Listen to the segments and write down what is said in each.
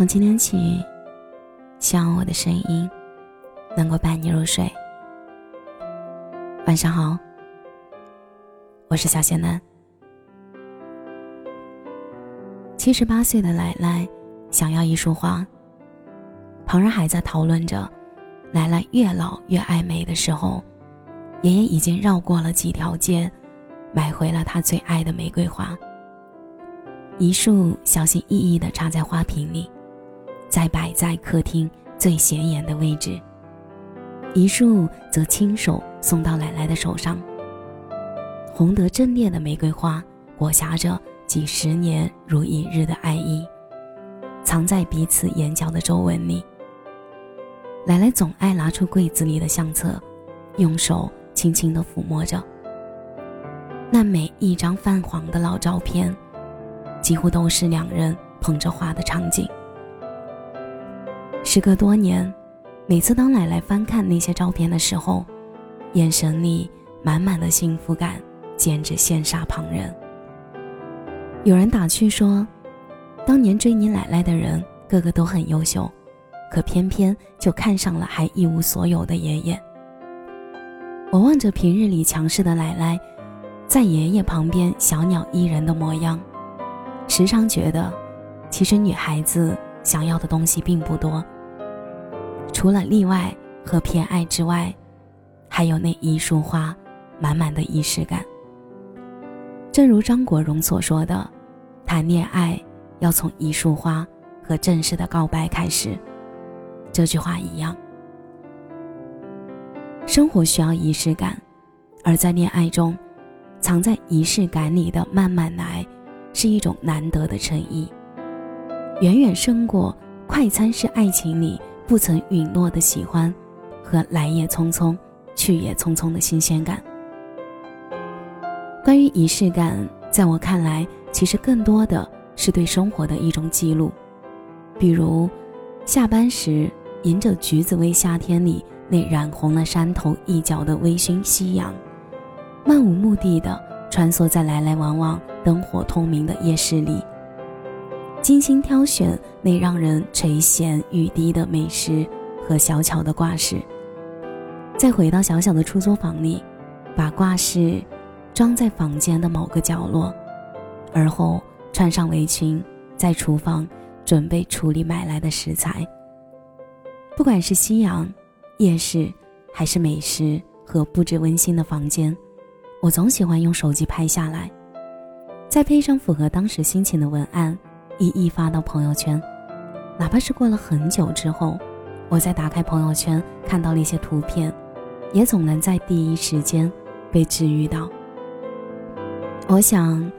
从今天起，希望我的声音能够伴你入睡。晚上好，我是小仙男。七十八岁的奶奶想要一束花，旁人还在讨论着奶奶越老越爱美的时候，爷爷已经绕过了几条街，买回了他最爱的玫瑰花。一束小心翼翼地插在花瓶里。再摆在客厅最显眼的位置，一束则亲手送到奶奶的手上。红得正烈的玫瑰花，裹挟着几十年如一日的爱意，藏在彼此眼角的皱纹里。奶奶总爱拿出柜子里的相册，用手轻轻地抚摸着。那每一张泛黄的老照片，几乎都是两人捧着花的场景。时隔多年，每次当奶奶翻看那些照片的时候，眼神里满满的幸福感，简直羡煞旁人。有人打趣说，当年追你奶奶的人个个都很优秀，可偏偏就看上了还一无所有的爷爷。我望着平日里强势的奶奶，在爷爷旁边小鸟依人的模样，时常觉得，其实女孩子。想要的东西并不多，除了例外和偏爱之外，还有那一束花，满满的仪式感。正如张国荣所说的：“谈恋爱要从一束花和正式的告白开始。”这句话一样，生活需要仪式感，而在恋爱中，藏在仪式感里的慢慢来，是一种难得的诚意。远远胜过快餐式爱情里不曾允诺的喜欢，和来也匆匆，去也匆匆的新鲜感。关于仪式感，在我看来，其实更多的是对生活的一种记录。比如，下班时迎着橘子味夏天里那染红了山头一角的微醺夕阳，漫无目的的穿梭在来来往往灯火通明的夜市里。精心挑选那让人垂涎欲滴的美食和小巧的挂饰，再回到小小的出租房里，把挂饰装在房间的某个角落，而后穿上围裙，在厨房准备处理买来的食材。不管是夕阳、夜市，还是美食和布置温馨的房间，我总喜欢用手机拍下来，再配上符合当时心情的文案。一一发到朋友圈，哪怕是过了很久之后，我再打开朋友圈看到了一些图片，也总能在第一时间被治愈到。我想，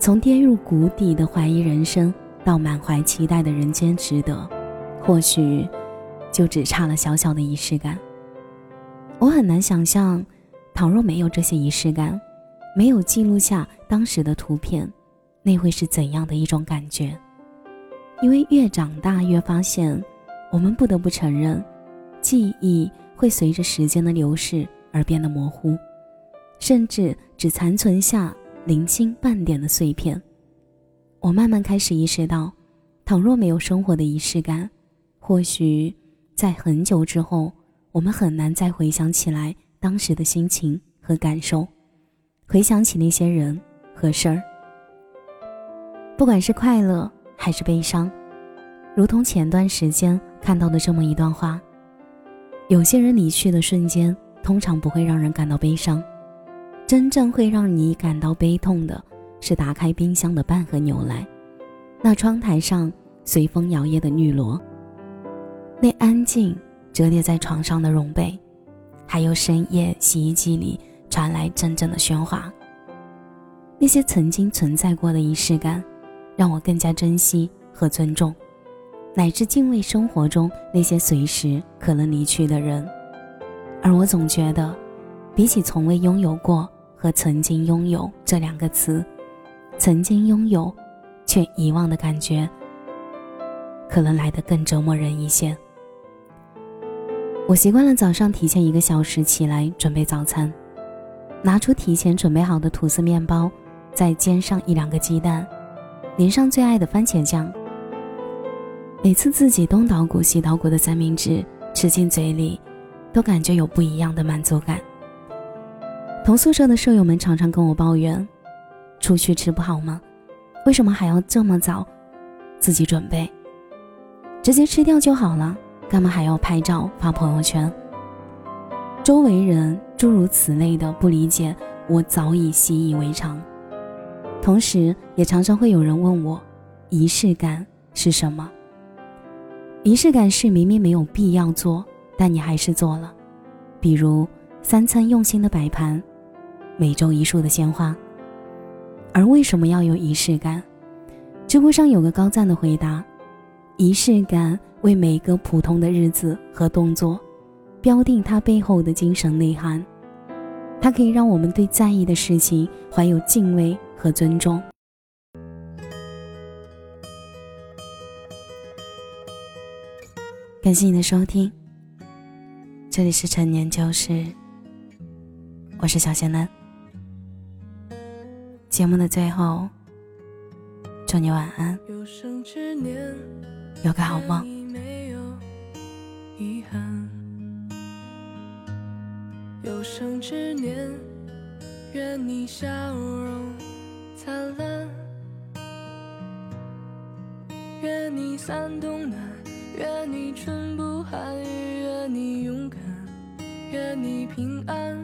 从跌入谷底的怀疑人生到满怀期待的人间值得，或许就只差了小小的仪式感。我很难想象，倘若没有这些仪式感，没有记录下当时的图片。那会是怎样的一种感觉？因为越长大越发现，我们不得不承认，记忆会随着时间的流逝而变得模糊，甚至只残存下零星半点的碎片。我慢慢开始意识到，倘若没有生活的仪式感，或许在很久之后，我们很难再回想起来当时的心情和感受，回想起那些人和事儿。不管是快乐还是悲伤，如同前段时间看到的这么一段话：有些人离去的瞬间，通常不会让人感到悲伤，真正会让你感到悲痛的，是打开冰箱的半盒牛奶，那窗台上随风摇曳的绿萝，那安静折叠在床上的绒被，还有深夜洗衣机里传来阵阵的喧哗。那些曾经存在过的仪式感。让我更加珍惜和尊重，乃至敬畏生活中那些随时可能离去的人。而我总觉得，比起从未拥有过和曾经拥有这两个词，曾经拥有却遗忘的感觉，可能来得更折磨人一些。我习惯了早上提前一个小时起来准备早餐，拿出提前准备好的吐司面包，再煎上一两个鸡蛋。淋上最爱的番茄酱，每次自己东捣鼓西捣鼓的三明治吃进嘴里，都感觉有不一样的满足感。同宿舍的舍友们常常跟我抱怨：“出去吃不好吗？为什么还要这么早自己准备？直接吃掉就好了，干嘛还要拍照发朋友圈？”周围人诸如此类的不理解，我早已习以为常。同时，也常常会有人问我：“仪式感是什么？”仪式感是明明没有必要做，但你还是做了，比如三餐用心的摆盘，每周一束的鲜花。而为什么要有仪式感？知乎上有个高赞的回答：仪式感为每个普通的日子和动作，标定它背后的精神内涵。它可以让我们对在意的事情怀有敬畏和尊重。感谢你的收听，这里是陈年旧事，我是小仙嫩。节目的最后，祝你晚安，有个好梦。有生之年，愿你笑容三冬暖。愿你春不寒，愿你勇敢，愿你平安，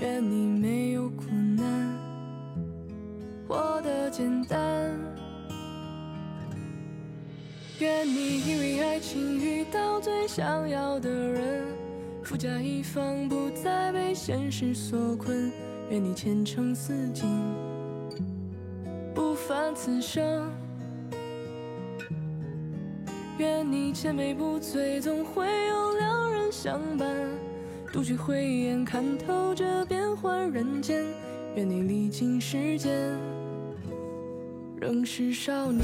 愿你没有苦难，活得简单。愿你因为爱情遇到最想要的人，富甲一方，不再被现实所困。愿你前程似锦，不凡此生。愿你千杯不醉，总会有良人相伴；独具慧眼，看透这变幻人间。愿你历经时间，仍是少年。